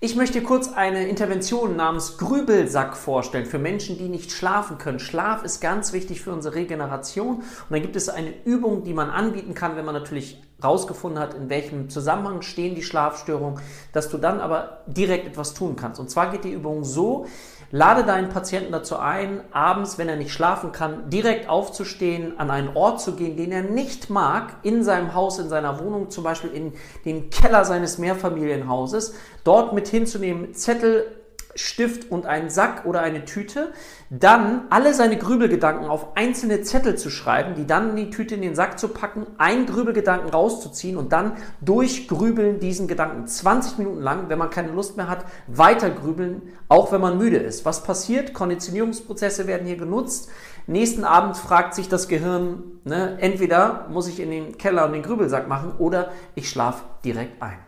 Ich möchte kurz eine Intervention namens Grübelsack vorstellen für Menschen, die nicht schlafen können. Schlaf ist ganz wichtig für unsere Regeneration und dann gibt es eine Übung, die man anbieten kann, wenn man natürlich rausgefunden hat, in welchem Zusammenhang stehen die Schlafstörungen, dass du dann aber direkt etwas tun kannst. Und zwar geht die Übung so, Lade deinen Patienten dazu ein, abends, wenn er nicht schlafen kann, direkt aufzustehen, an einen Ort zu gehen, den er nicht mag, in seinem Haus, in seiner Wohnung, zum Beispiel in den Keller seines Mehrfamilienhauses, dort mit hinzunehmen, Zettel, Stift und einen Sack oder eine Tüte, dann alle seine Grübelgedanken auf einzelne Zettel zu schreiben, die dann in die Tüte in den Sack zu packen, einen Grübelgedanken rauszuziehen und dann durch Grübeln diesen Gedanken 20 Minuten lang, wenn man keine Lust mehr hat, weiter grübeln, auch wenn man müde ist. Was passiert? Konditionierungsprozesse werden hier genutzt. Nächsten Abend fragt sich das Gehirn, ne, entweder muss ich in den Keller und den Grübelsack machen oder ich schlafe direkt ein.